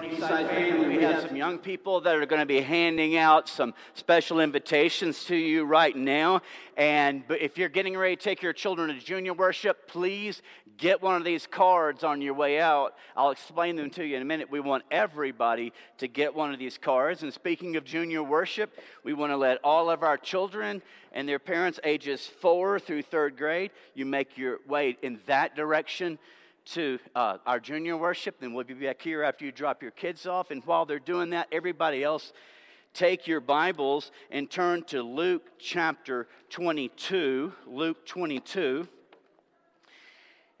Family, we have some young people that are going to be handing out some special invitations to you right now. And if you're getting ready to take your children to junior worship, please get one of these cards on your way out. I'll explain them to you in a minute. We want everybody to get one of these cards. And speaking of junior worship, we want to let all of our children and their parents, ages four through third grade, you make your way in that direction to uh, our junior worship. Then we'll be back here after you drop your kids off. And while they're doing that, everybody else, take your Bibles and turn to Luke chapter 22. Luke 22.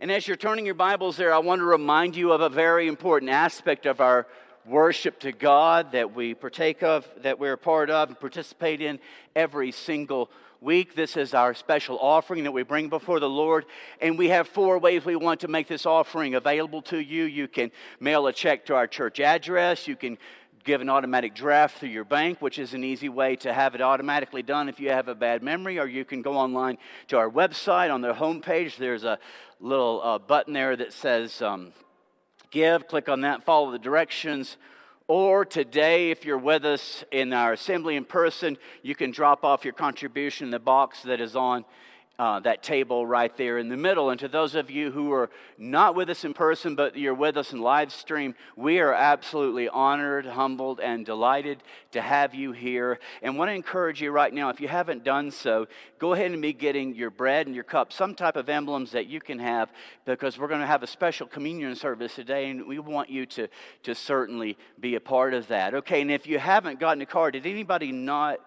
And as you're turning your Bibles there, I want to remind you of a very important aspect of our worship to God that we partake of, that we're a part of, and participate in every single week. This is our special offering that we bring before the Lord. And we have four ways we want to make this offering available to you. You can mail a check to our church address. You can give an automatic draft through your bank, which is an easy way to have it automatically done if you have a bad memory, or you can go online to our website. On the homepage, there's a little uh, button there that says um, Give. Click on that, follow the directions. Or today, if you're with us in our assembly in person, you can drop off your contribution in the box that is on uh, that table right there in the middle. And to those of you who are not with us in person, but you're with us in live stream, we are absolutely honored, humbled, and delighted to have you here. And want to encourage you right now, if you haven't done so, go ahead and be getting your bread and your cup, some type of emblems that you can have, because we're going to have a special communion service today, and we want you to, to certainly be a part of that. Okay, and if you haven't gotten a card, did anybody not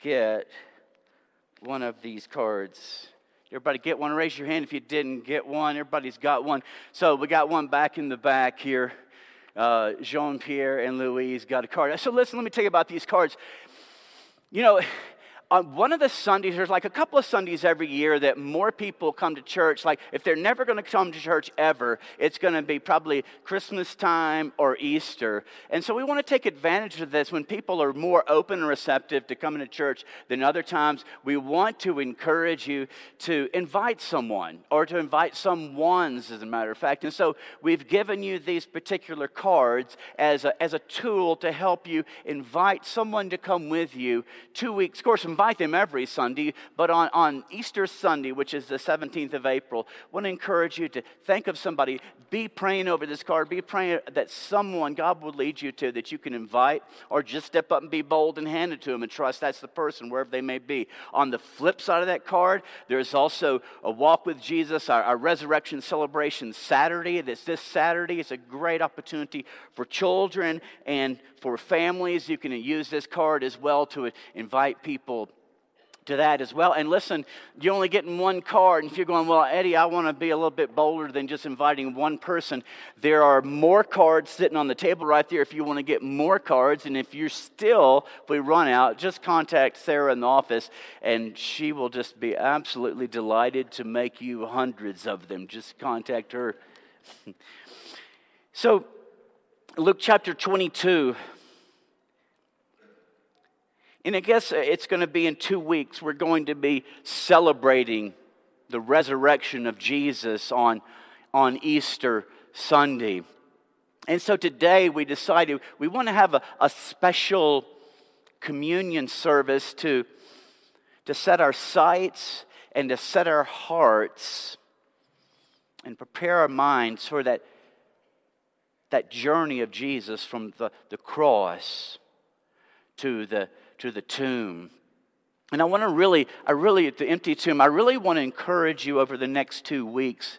get one of these cards. Everybody get one? Raise your hand if you didn't get one. Everybody's got one. So we got one back in the back here. Uh, Jean Pierre and Louise got a card. So listen, let me tell you about these cards. You know, on one of the Sundays, there's like a couple of Sundays every year that more people come to church. Like, if they're never going to come to church ever, it's going to be probably Christmas time or Easter. And so we want to take advantage of this when people are more open and receptive to coming to church than other times. We want to encourage you to invite someone or to invite some ones, as a matter of fact. And so we've given you these particular cards as a, as a tool to help you invite someone to come with you two weeks. Of course, invite them every Sunday, but on, on Easter Sunday, which is the 17th of April, I want to encourage you to think of somebody. Be praying over this card. Be praying that someone God will lead you to that you can invite, or just step up and be bold and hand it to them and trust that's the person, wherever they may be. On the flip side of that card, there's also a walk with Jesus, our, our resurrection celebration Saturday. That's this Saturday. It's a great opportunity for children and for families. You can use this card as well to invite people to that as well. And listen, you're only getting one card. And if you're going, well, Eddie, I want to be a little bit bolder than just inviting one person, there are more cards sitting on the table right there if you want to get more cards. And if you're still, if we run out, just contact Sarah in the office, and she will just be absolutely delighted to make you hundreds of them. Just contact her. so, Luke chapter 22. And I guess it's going to be in two weeks. We're going to be celebrating the resurrection of Jesus on, on Easter Sunday. And so today we decided we want to have a, a special communion service to, to set our sights and to set our hearts and prepare our minds for that, that journey of Jesus from the, the cross to the to the tomb. And I want to really, I really, at the empty tomb, I really want to encourage you over the next two weeks.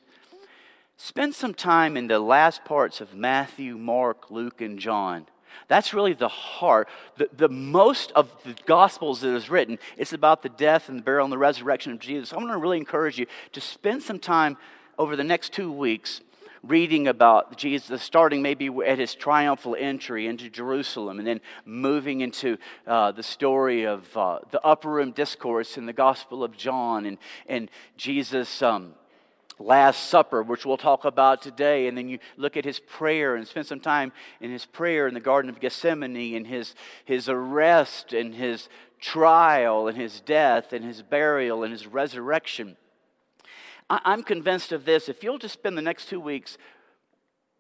Spend some time in the last parts of Matthew, Mark, Luke, and John. That's really the heart. The, the most of the Gospels that is written, it's about the death and the burial and the resurrection of Jesus. I want to really encourage you to spend some time over the next two weeks reading about Jesus, starting maybe at his triumphal entry into Jerusalem, and then moving into uh, the story of uh, the upper room discourse in the Gospel of John, and, and Jesus. Um, Last Supper, which we'll talk about today, and then you look at his prayer and spend some time in his prayer in the Garden of Gethsemane, and his, his arrest, and his trial, and his death, and his burial, and his resurrection. I'm convinced of this. If you'll just spend the next two weeks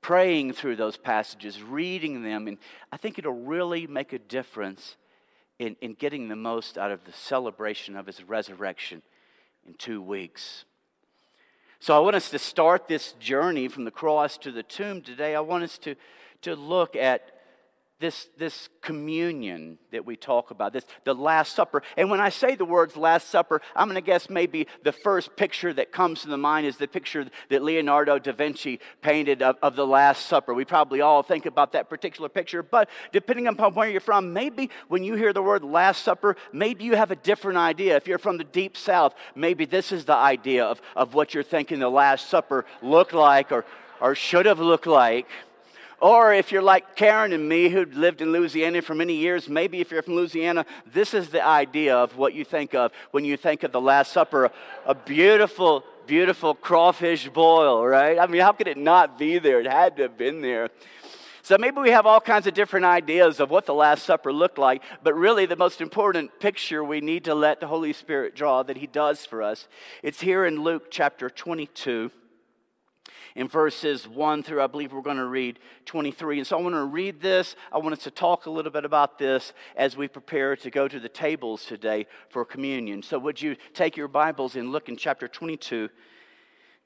praying through those passages, reading them, and I think it'll really make a difference in, in getting the most out of the celebration of his resurrection in two weeks. So I want us to start this journey from the cross to the tomb today. I want us to, to look at this, this communion that we talk about, this the Last Supper. And when I say the words Last Supper, I'm going to guess maybe the first picture that comes to the mind is the picture that Leonardo da Vinci painted of, of the Last Supper. We probably all think about that particular picture, but depending upon where you're from, maybe when you hear the word Last Supper, maybe you have a different idea. If you're from the deep south, maybe this is the idea of, of what you're thinking the Last Supper looked like or, or should have looked like. Or if you're like Karen and me, who lived in Louisiana for many years, maybe if you're from Louisiana, this is the idea of what you think of when you think of the Last Supper a beautiful, beautiful crawfish boil, right? I mean, how could it not be there? It had to have been there. So maybe we have all kinds of different ideas of what the Last Supper looked like, but really the most important picture we need to let the Holy Spirit draw that He does for us. It's here in Luke chapter 22 in verses 1 through, I believe we're going to read 23. And so I want to read this. I want us to talk a little bit about this as we prepare to go to the tables today for communion. So would you take your Bibles and look in chapter 22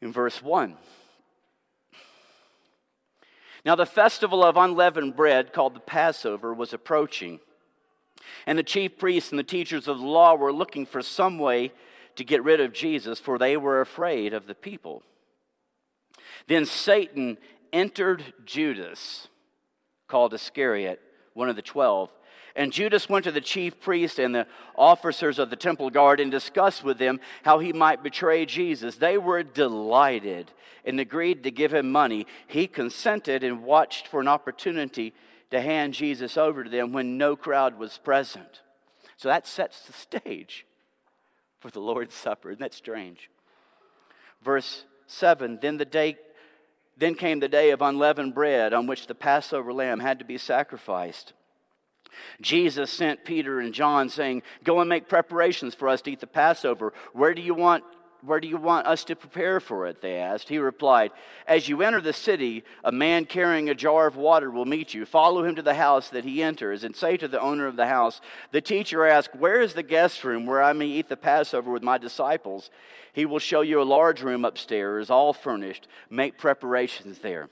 in verse 1. Now, the festival of unleavened bread, called the Passover, was approaching. And the chief priests and the teachers of the law were looking for some way to get rid of Jesus, for they were afraid of the people. Then Satan entered Judas, called Iscariot, one of the twelve. And Judas went to the chief priest and the officers of the temple guard and discussed with them how he might betray Jesus. They were delighted and agreed to give him money. He consented and watched for an opportunity to hand Jesus over to them when no crowd was present. So that sets the stage for the Lord's Supper. Isn't that strange? Verse 7 Then the day then came the day of unleavened bread on which the Passover lamb had to be sacrificed. Jesus sent Peter and John saying, Go and make preparations for us to eat the Passover. Where do you want where do you want us to prepare for it? They asked. He replied, As you enter the city, a man carrying a jar of water will meet you. Follow him to the house that he enters, and say to the owner of the house, The teacher asked, Where is the guest room where I may eat the Passover with my disciples? He will show you a large room upstairs, all furnished. Make preparations there.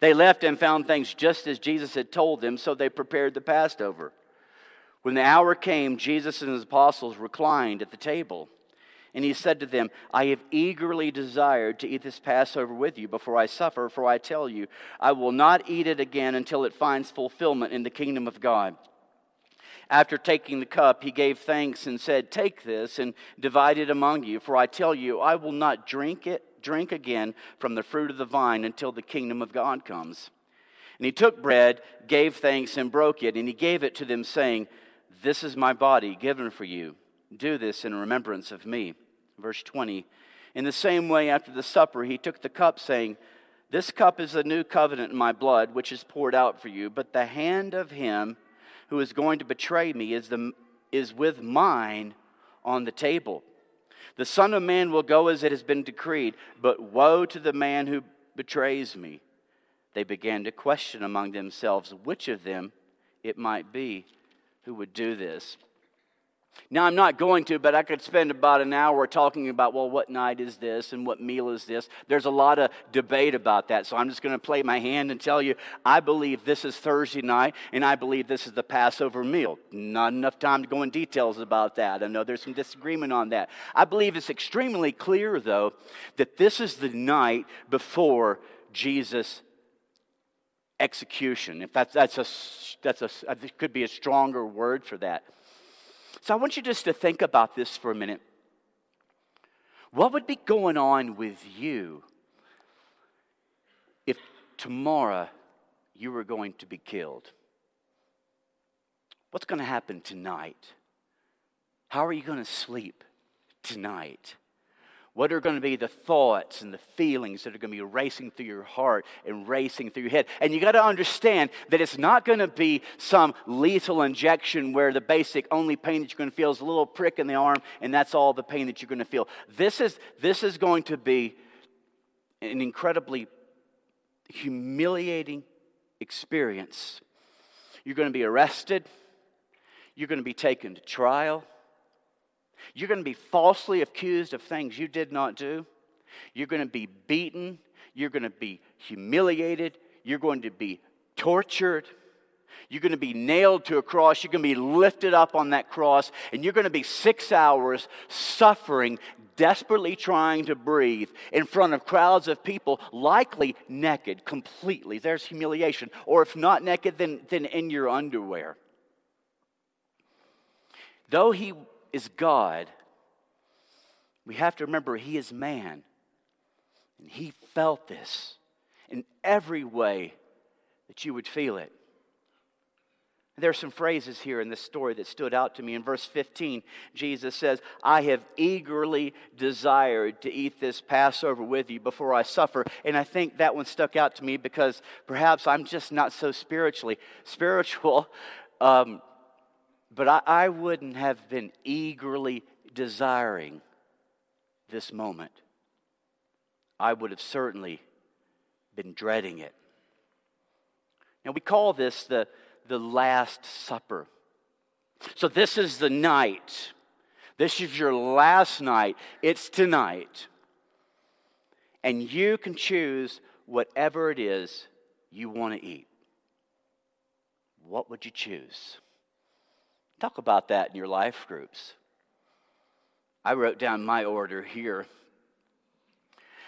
They left and found things just as Jesus had told them, so they prepared the Passover. When the hour came, Jesus and his apostles reclined at the table. And he said to them, I have eagerly desired to eat this Passover with you before I suffer, for I tell you, I will not eat it again until it finds fulfillment in the kingdom of God. After taking the cup, he gave thanks and said, Take this and divide it among you, for I tell you, I will not drink it, drink again from the fruit of the vine until the kingdom of God comes. And he took bread, gave thanks, and broke it, and he gave it to them, saying, This is my body given for you. Do this in remembrance of me. Verse 20. In the same way, after the supper, he took the cup, saying, This cup is the new covenant in my blood, which is poured out for you. But the hand of him who is going to betray me is, the, is with mine on the table. The Son of Man will go as it has been decreed, but woe to the man who betrays me. They began to question among themselves which of them it might be who would do this. Now, I'm not going to, but I could spend about an hour talking about, well, what night is this and what meal is this? There's a lot of debate about that. So I'm just going to play my hand and tell you, I believe this is Thursday night and I believe this is the Passover meal. Not enough time to go in details about that. I know there's some disagreement on that. I believe it's extremely clear, though, that this is the night before Jesus' execution. If that's, that's a, that's a, it could be a stronger word for that. So I want you just to think about this for a minute. What would be going on with you if tomorrow you were going to be killed? What's going to happen tonight? How are you going to sleep tonight? What are going to be the thoughts and the feelings that are going to be racing through your heart and racing through your head? And you got to understand that it's not going to be some lethal injection where the basic only pain that you're going to feel is a little prick in the arm and that's all the pain that you're going to feel. This is, this is going to be an incredibly humiliating experience. You're going to be arrested, you're going to be taken to trial, you're going to be falsely accused of things you did not do, you're going to be beaten, you're going to be humiliated, you're going to be tortured. You're going to be nailed to a cross. You're going to be lifted up on that cross. And you're going to be six hours suffering, desperately trying to breathe in front of crowds of people, likely naked completely. There's humiliation. Or if not naked, then, then in your underwear. Though he is God, we have to remember he is man. And he felt this in every way that you would feel it. There are some phrases here in this story that stood out to me. In verse 15, Jesus says, I have eagerly desired to eat this Passover with you before I suffer. And I think that one stuck out to me because perhaps I'm just not so spiritually spiritual. Um, but I, I wouldn't have been eagerly desiring this moment. I would have certainly been dreading it. Now, we call this the the Last Supper. So, this is the night. This is your last night. It's tonight. And you can choose whatever it is you want to eat. What would you choose? Talk about that in your life groups. I wrote down my order here.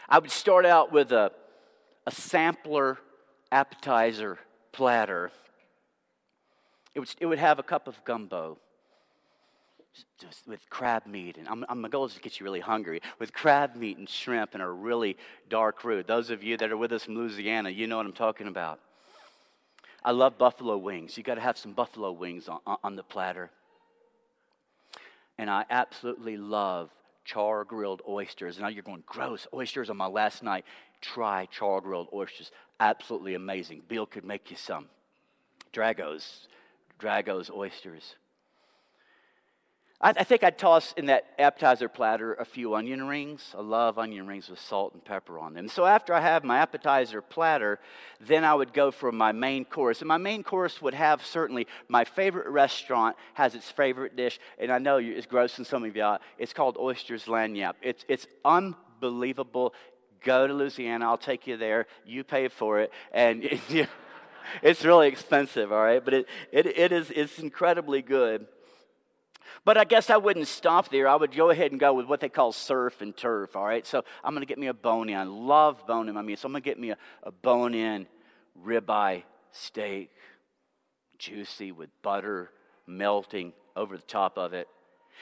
I would start out with a, a sampler appetizer platter. It would, it would have a cup of gumbo just with crab meat. And I'm, I'm, my goal is to get you really hungry with crab meat and shrimp and a really dark roux. Those of you that are with us from Louisiana, you know what I'm talking about. I love buffalo wings. You got to have some buffalo wings on, on the platter. And I absolutely love char grilled oysters. Now you're going, gross, oysters on my last night. Try char grilled oysters. Absolutely amazing. Bill could make you some. Dragos, Drago's oysters. I, I, think I'd toss in that appetizer platter a few onion rings. I love onion rings with salt and pepper on them. So after I have my appetizer platter, then I would go for my main course. And my main course would have certainly my favorite restaurant has its favorite dish. And I know it's gross grossing some of out. It's called Oysters Lagniappe. It's, it's unbelievable. Go to Louisiana. I'll take you there. You pay for it. And. it's really expensive, all right? But it, it, it is, it's incredibly good. But I guess I wouldn't stop there. I would go ahead and go with what they call surf and turf, all right? So I'm going to get me a bone in. I love bone in my meat. So I'm going to get me a, a bone in ribeye steak, juicy with butter melting over the top of it.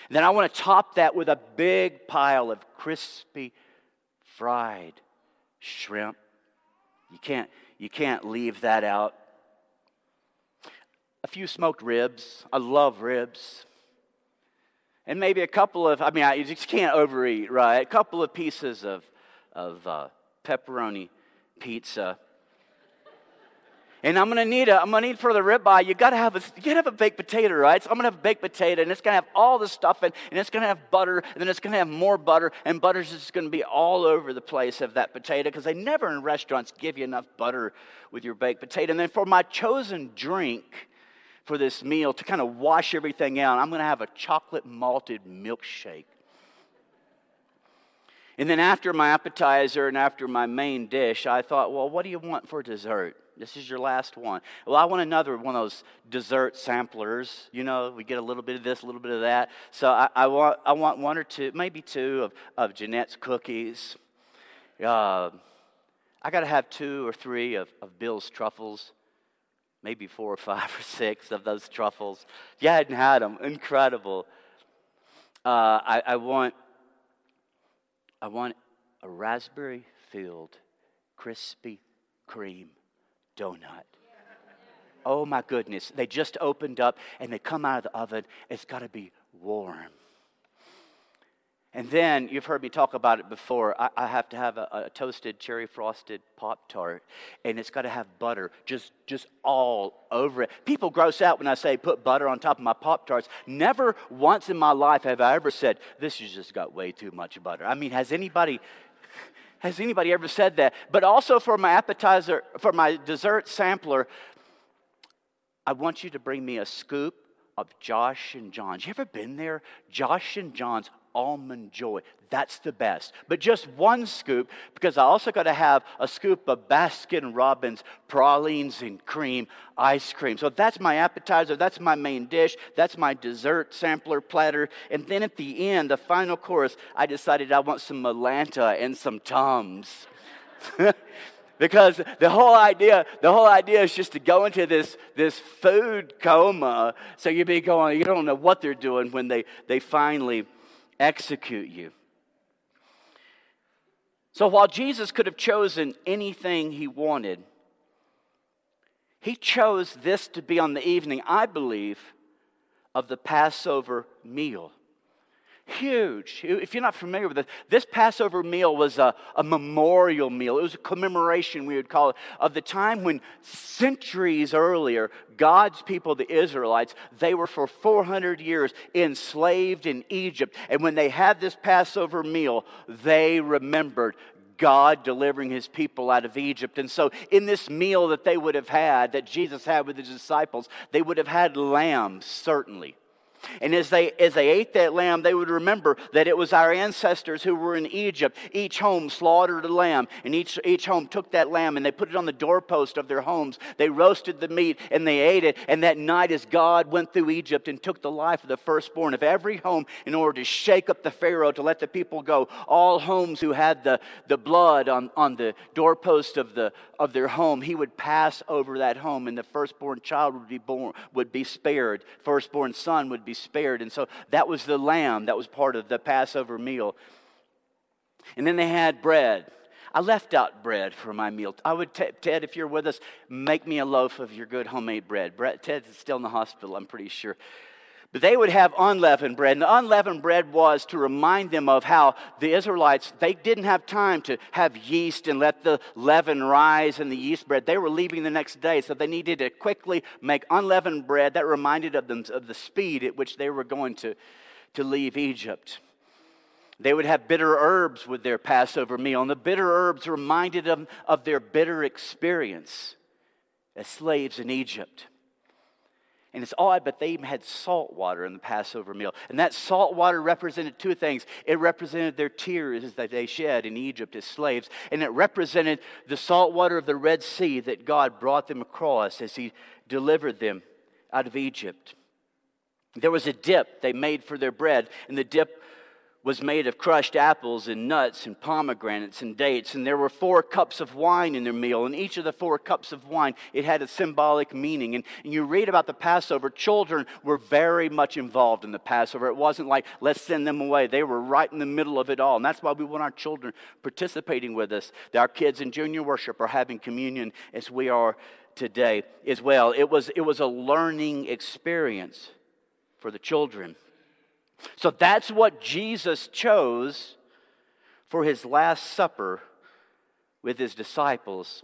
And then I want to top that with a big pile of crispy fried shrimp. You can't, you can't leave that out. A few smoked ribs. I love ribs. And maybe a couple of, I mean, I just can't overeat, right? A couple of pieces of, of uh, pepperoni pizza and I'm gonna need a, I'm gonna need for the ribeye, you gotta have a, you gotta have a baked potato, right? So I'm gonna have a baked potato, and it's gonna have all the stuff in, and it's gonna have butter, and then it's gonna have more butter, and butter's just gonna be all over the place of that potato, because they never in restaurants give you enough butter with your baked potato. And then for my chosen drink for this meal to kind of wash everything out, I'm gonna have a chocolate malted milkshake. And then after my appetizer and after my main dish, I thought, well, what do you want for dessert? This is your last one. Well, I want another one of those dessert samplers. You know, we get a little bit of this, a little bit of that. So I, I want, I want one or two, maybe two of, of Jeanette's cookies. Uh, I got to have two or three of, of Bill's truffles, maybe four or five or six of those truffles. If you hadn't had them, incredible. Uh, I, I want, I want a raspberry filled, Krispy Kreme donut. Oh my goodness. They just opened up and they come out of the oven. It's got to be warm. And then you've heard me talk about it before. I, I have to have a, a, toasted cherry frosted Pop Tart, and it's got to have butter just, just all over it. People gross out when I say put butter on top of my Pop Tarts. Never once in my life have I ever said, This has just got way too much butter. I mean, has anybody Has anybody ever said that? But also for my appetizer, for my dessert sampler, I want you to bring me a scoop of Josh and John's. You ever been there? Josh and John's almond joy. That's the best. But just one scoop, because I also got to have a scoop of Baskin Robbins pralines and cream ice cream. So that's my appetizer, that's my main dish, that's my dessert sampler platter. And then at the end, the final course, I decided I want some Mylanta and some Tums. because the whole idea the whole idea is just to go into this this food coma so you'd be going you don't know what they're doing when they they finally execute you. So while jesus could have chosen anything he wanted he chose this to be on the evening i believe of the passover meal Huge. If you're not familiar with this, this Passover meal was a, a, memorial meal. It was a commemoration, we would call it, of the time when centuries earlier, God's people, the Israelites, they were for 400 years enslaved in Egypt. And when they had this Passover meal, they remembered God delivering his people out of Egypt. And so, in this meal that they would have had, that Jesus had with his disciples, they would have had lambs, certainly. And as they, as they ate that lamb, they would remember that it was our ancestors who were in Egypt. Each home slaughtered a lamb, and each, each home took that lamb and they put it on the doorpost of their homes. They roasted the meat and they ate it. And that night, as God went through Egypt and took the life of the firstborn of every home in order to shake up the Pharaoh to let the people go, all homes who had the, the blood on, on the doorpost of, the, of their home, he would pass over that home, and the firstborn child would be born, would be spared. Firstborn son would be spared. And so that was the lamb that was part of the Passover meal. And then they had bread. I left out bread for my meal. I would, t- Ted, if you're with us, make me a loaf of your good homemade bread. Ted's still in the hospital, I'm pretty sure. But they would have unleavened bread. And the unleavened bread was to remind them of how the Israelites, they didn't have time to have yeast and let the leaven rise in the yeast bread. They were leaving the next day, so they needed to quickly make unleavened bread that reminded of them of the speed at which they were going to, to leave Egypt. They would have bitter herbs with their Passover meal, and the bitter herbs reminded them of their bitter experience as slaves in Egypt. And it's odd, but they even had salt water in the Passover meal. And that salt water represented two things. It represented their tears that they shed in Egypt as slaves, and it represented the salt water of the Red Sea that God brought them across as He delivered them out of Egypt. There was a dip they made for their bread, and the dip was made of crushed apples and nuts and pomegranates and dates and there were four cups of wine in their meal and each of the four cups of wine it had a symbolic meaning. And, and, you read about the passover children were very much involved in the passover. It wasn't like let's send them away. They were right in the middle of it all. And that's why we want our children participating with us That our kids in junior worship are having communion as we are today as well. It was it was a learning experience for the children so that's what Jesus chose for his Last Supper with his disciples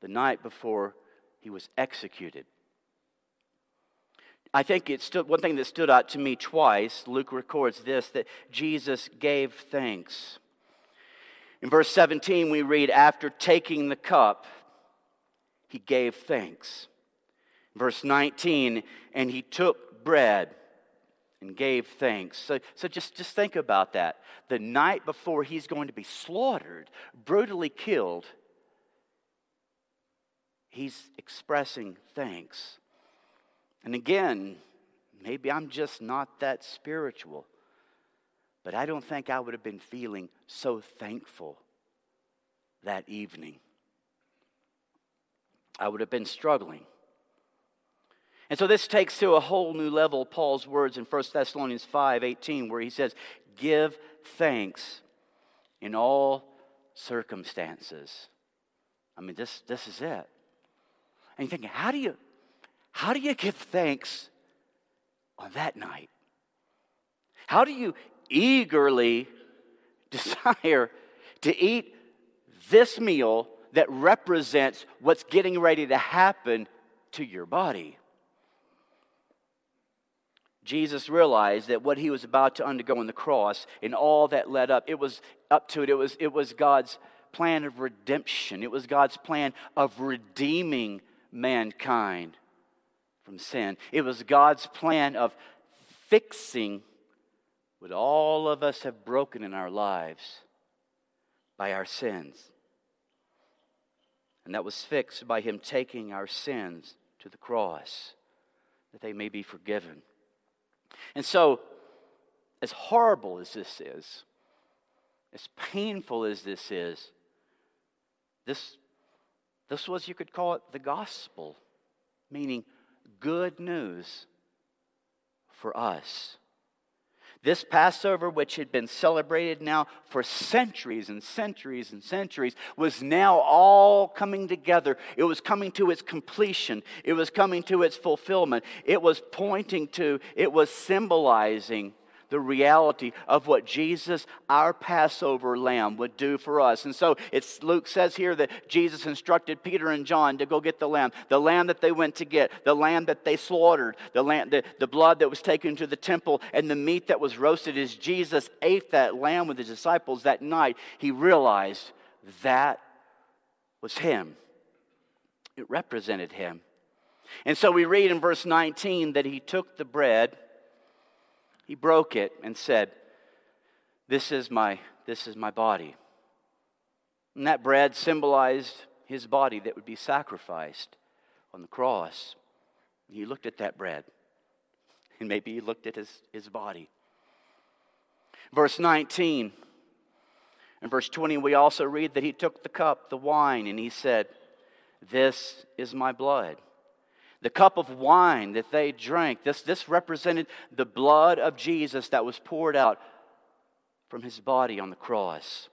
the night before he was executed. I think it stood, one thing that stood out to me twice, Luke records this, that Jesus gave thanks. In verse 17, we read, After taking the cup, he gave thanks. Verse 19, and he took bread and gave thanks. So, so just, just think about that. The night before he's going to be slaughtered, brutally killed, he's expressing thanks. And again, maybe I'm just not that spiritual, but I don't think I would have been feeling so thankful that evening. I would have been struggling. And so this takes to a whole new level Paul's words in 1 Thessalonians 5 18, where he says, Give thanks in all circumstances. I mean, this, this is it. And you're thinking, how do you how do you give thanks on that night? How do you eagerly desire to eat this meal that represents what's getting ready to happen to your body? Jesus realized that what he was about to undergo on the cross and all that led up, it was up to it, it was, it was God's plan of redemption, it was God's plan of redeeming mankind from sin. It was God's plan of fixing what all of us have broken in our lives by our sins. And that was fixed by Him taking our sins to the cross that they may be forgiven. And so, as horrible as this is, as painful as this is, this, this was, you could call it the gospel, meaning good news for us. This Passover, which had been celebrated now for centuries and centuries and centuries, was now all coming together. It was coming to its completion, it was coming to its fulfillment. It was pointing to, it was symbolizing the reality of what Jesus, our Passover lamb, would do for us. And so it's Luke says here that Jesus instructed Peter and John to go get the lamb, the lamb that they went to get, the lamb that they slaughtered, the, lamb, the, the blood that was taken to the temple, and the meat that was roasted. As Jesus ate that lamb with his disciples that night, he realized that was him. It represented him. And so we read in verse 19 that he took the bread he broke it and said, This is my, this is my body. And that bread symbolized his body that would be sacrificed on the cross. He looked at that bread, and maybe he looked at his, his body. Verse 19 and verse 20, we also read that he took the cup, the wine, and he said, This is my blood the cup of wine that they drank, this, this represented the blood of Jesus that was poured out from his body on the cross.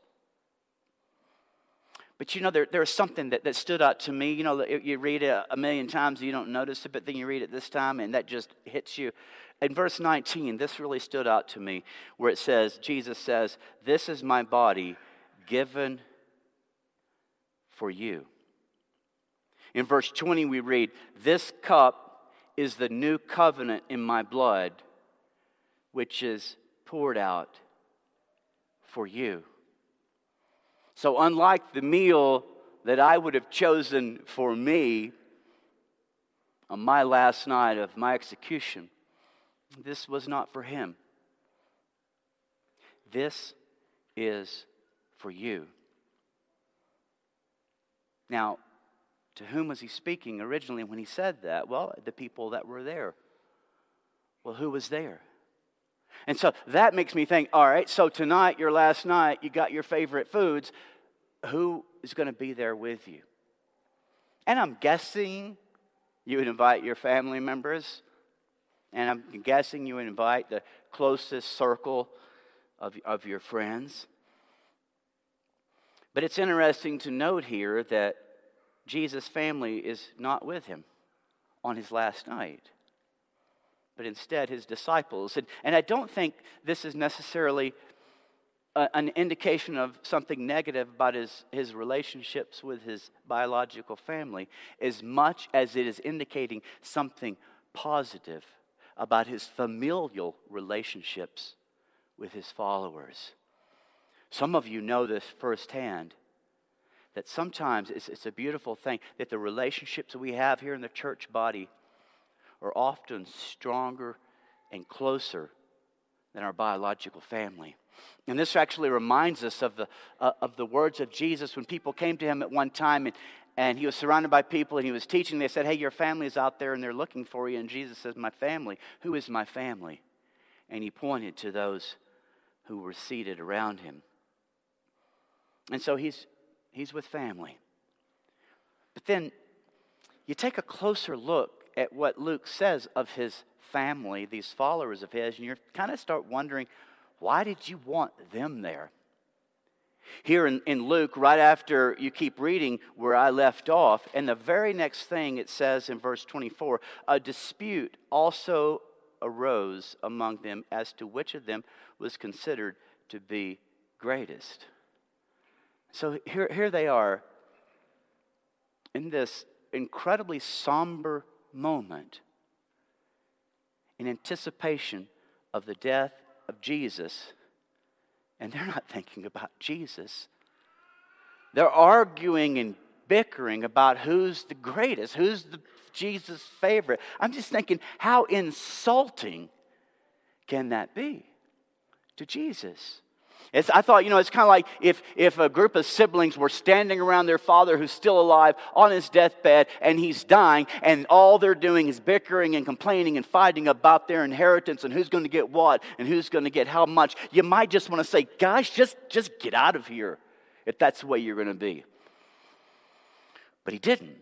But you know, there, there's something that, that stood out to me. You know, you read it a million times, you don't notice it, but then you read it this time, and that just hits you. In verse 19, this really stood out to me, where it says, Jesus says, This is my body given for you. In verse 20, we read, This cup is the new covenant in my blood, which is poured out for you. So, unlike the meal that I would have chosen for me on my last night of my execution, this was not for him. This is for you. Now, to whom was he speaking originally when he said that? Well, the people that were there. Well, who was there? And so that makes me think all right, so tonight, your last night, you got your favorite foods. Who is going to be there with you? And I'm guessing you would invite your family members. And I'm guessing you would invite the closest circle of, of your friends. But it's interesting to note here that Jesus' family is not with him on his last night, but instead his disciples. And, and I don't think this is necessarily a, an indication of something negative about his, his relationships with his biological family, as much as it is indicating something positive about his familial relationships with his followers. Some of you know this firsthand that sometimes it's, it's a beautiful thing that the relationships we have here in the church body are often stronger and closer than our biological family. And this actually reminds us of the, uh, of the words of Jesus when people came to him at one time and, and he was surrounded by people and he was teaching. They said, Hey, your family is out there and they're looking for you. And Jesus says, My family. Who is my family? And he pointed to those who were seated around him. And so he's he's with family. But then you take a closer look at what Luke says of his family, these followers of his, and you kind of start wondering, why did you want them there? Here in, in Luke, right after you keep reading where I left off, and the very next thing it says in verse 24 a dispute also arose among them as to which of them was considered to be greatest. So here, here they are in this incredibly somber moment in anticipation of the death of Jesus. And they're not thinking about Jesus. They're arguing and bickering about who's the greatest, who's the Jesus' favorite. I'm just thinking, how insulting can that be to Jesus? It's, I thought, you know, it's kind of like if, if a group of siblings were standing around their father who's still alive on his deathbed and he's dying, and all they're doing is bickering and complaining and fighting about their inheritance and who's going to get what and who's going to get how much. You might just want to say, guys, just, just get out of here if that's the way you're going to be. But he didn't.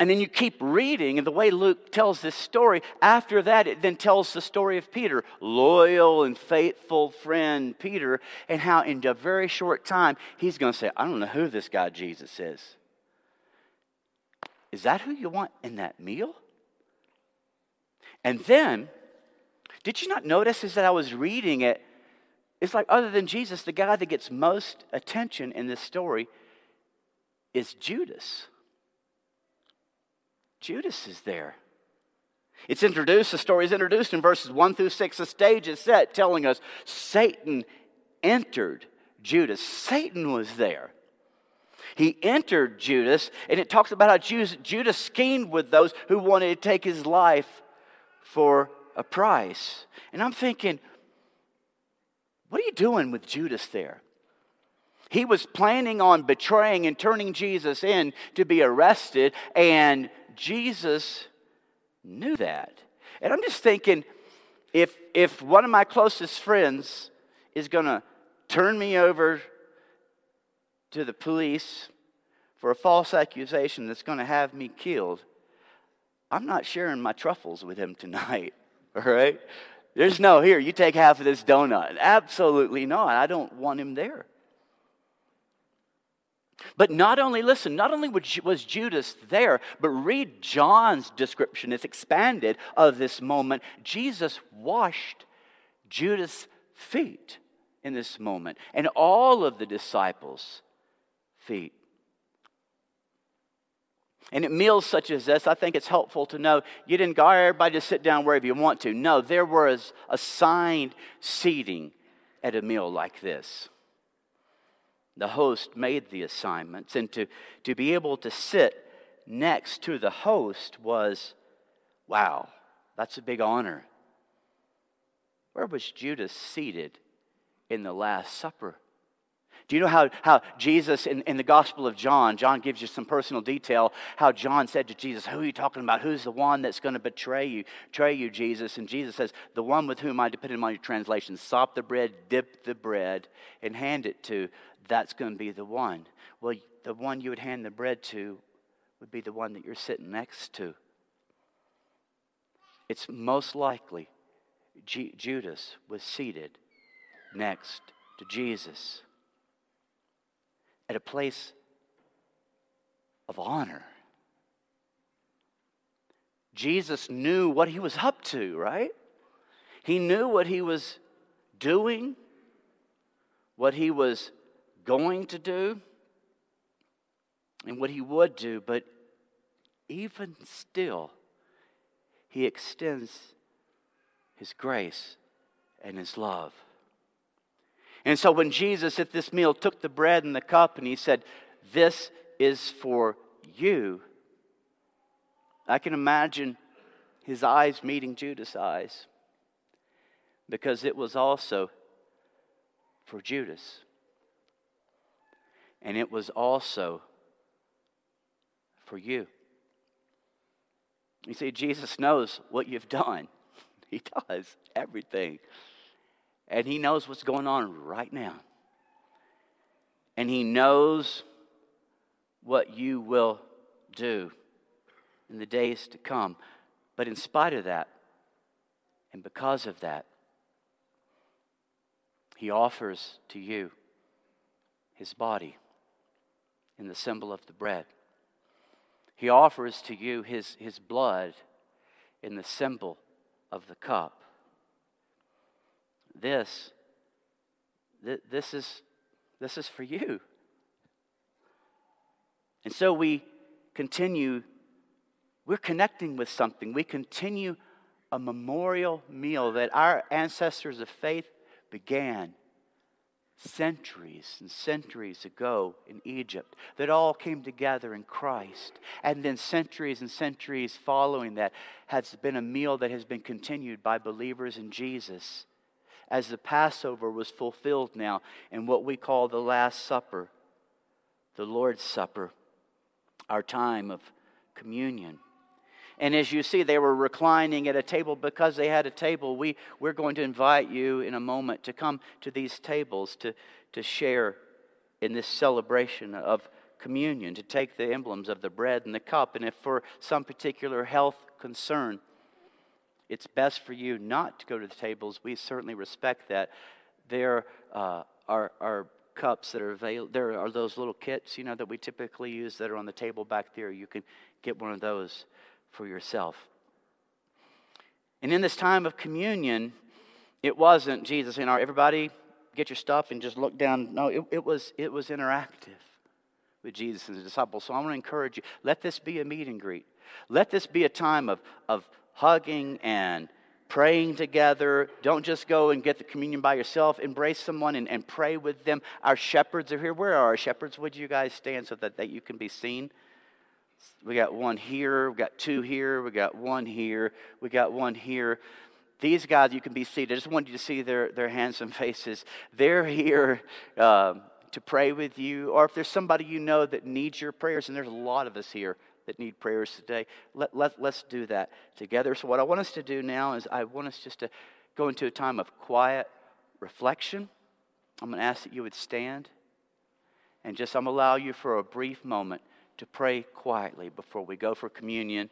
And then you keep reading, and the way Luke tells this story, after that, it then tells the story of Peter, loyal and faithful friend Peter, and how in a very short time, he's going to say, I don't know who this guy Jesus is. Is that who you want in that meal? And then, did you not notice as that I was reading it? It's like, other than Jesus, the guy that gets most attention in this story is Judas. Judas is there. It's introduced, the story is introduced in verses 1 through 6. The stage is set telling us Satan entered Judas. Satan was there. He entered Judas, and it talks about how Judas schemed with those who wanted to take his life for a price. And I'm thinking, what are you doing with Judas there? He was planning on betraying and turning Jesus in to be arrested, and Jesus knew that. And I'm just thinking if, if one of my closest friends is going to turn me over to the police for a false accusation that's going to have me killed, I'm not sharing my truffles with him tonight, all right? There's no, here, you take half of this donut. Absolutely not. I don't want him there. But not only, listen, not only was Judas there, but read John's description, it's expanded of this moment. Jesus washed Judas' feet in this moment, and all of the disciples' feet. And at meals such as this, I think it's helpful to know you didn't go everybody to sit down wherever you want to. No, there was assigned seating at a meal like this the host made the assignments. And to, to be able to sit next to the host was, wow, that's a big honor. Where was Judas seated in the Last Supper? Do you know how, how Jesus, in, in the Gospel of John, John gives you some personal detail, how John said to Jesus, Who are you talking about? Who's the one that's going to betray you, betray you, Jesus? And Jesus says, The one with whom I, depending on your translation, sop the bread, dip the bread, and hand it to that's going to be the one. Well, the one you would hand the bread to would be the one that you're sitting next to. It's most likely G- Judas was seated next to Jesus at a place of honor. Jesus knew what he was up to, right? He knew what he was doing, what he was going to do and what he would do, but even still, he extends his grace and his love. And so when Jesus at this meal took the bread and the cup and he said, This is for you, I can imagine his eyes meeting Judas' eyes because it was also for Judas. And it was also for you. You see, Jesus knows what you've done. He does everything. And He knows what's going on right now. And He knows what you will do in the days to come. But in spite of that, and because of that, He offers to you His body in the symbol of the bread. He offers to you his, his blood in the symbol of the cup. This, th- this, is, this is for you. And so we continue, we're connecting with something. We continue a memorial meal that our ancestors of faith began centuries and centuries ago in Egypt that all came together in Christ. And then centuries and centuries following that has been a meal that has been continued by believers in Jesus as the Passover was fulfilled now in what we call the Last Supper, the Lord's Supper, our time of communion. And as you see, they were reclining at a table because they had a table. We, we're going to invite you in a moment to come to these tables to, to share in this celebration of communion, to take the emblems of the bread and the cup. And if for some particular health concern, it's best for you not to go to the tables, we certainly respect that. There uh, are, are cups that are available. There are those little kits, you know, that we typically use that are on the table back there. You can get one of those for yourself. And in this time of communion, it wasn't Jesus saying, All right, everybody get your stuff and just look down. No, it, it, was, it was interactive with Jesus and his disciples. So I want to encourage you let this be a meet and greet. Let this be a time of, of hugging and praying together. Don't just go and get the communion by yourself. Embrace someone and, and pray with them. Our shepherds are here. Where are our shepherds? Would you guys stand so that, that you can be seen? We got one here, we got two here, we got one here, we got one here. These guys, you can be seated. I just wanted you to see their, their handsome faces. They're here um, to pray with you, or if there's somebody you know that needs your prayers, and there's a lot of us here that need prayers today, let, let, let's do that together. So, what I want us to do now is I want us just to go into a time of quiet reflection. I'm going to ask that you would stand and just I'm going to allow you for a brief moment to pray quietly before we go for communion.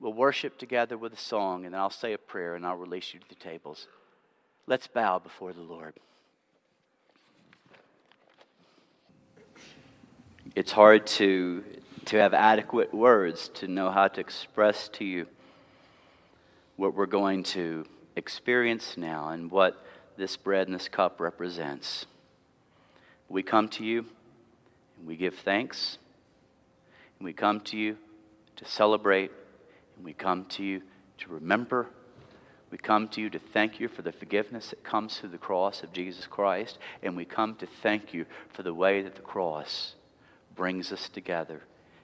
We'll worship together with a song, and then I'll say a prayer and I'll release you to the tables. Let's bow before the Lord. It's hard to, to have adequate words to know how to express to you what we're going to experience now and what this bread and this cup represents. We come to you and we give thanks. And we come to you to celebrate. And we come to you to remember. We come to you to thank you for the forgiveness that comes through the cross of Jesus Christ. And we come to thank you for the way that the cross brings us together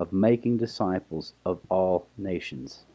of making disciples of all nations.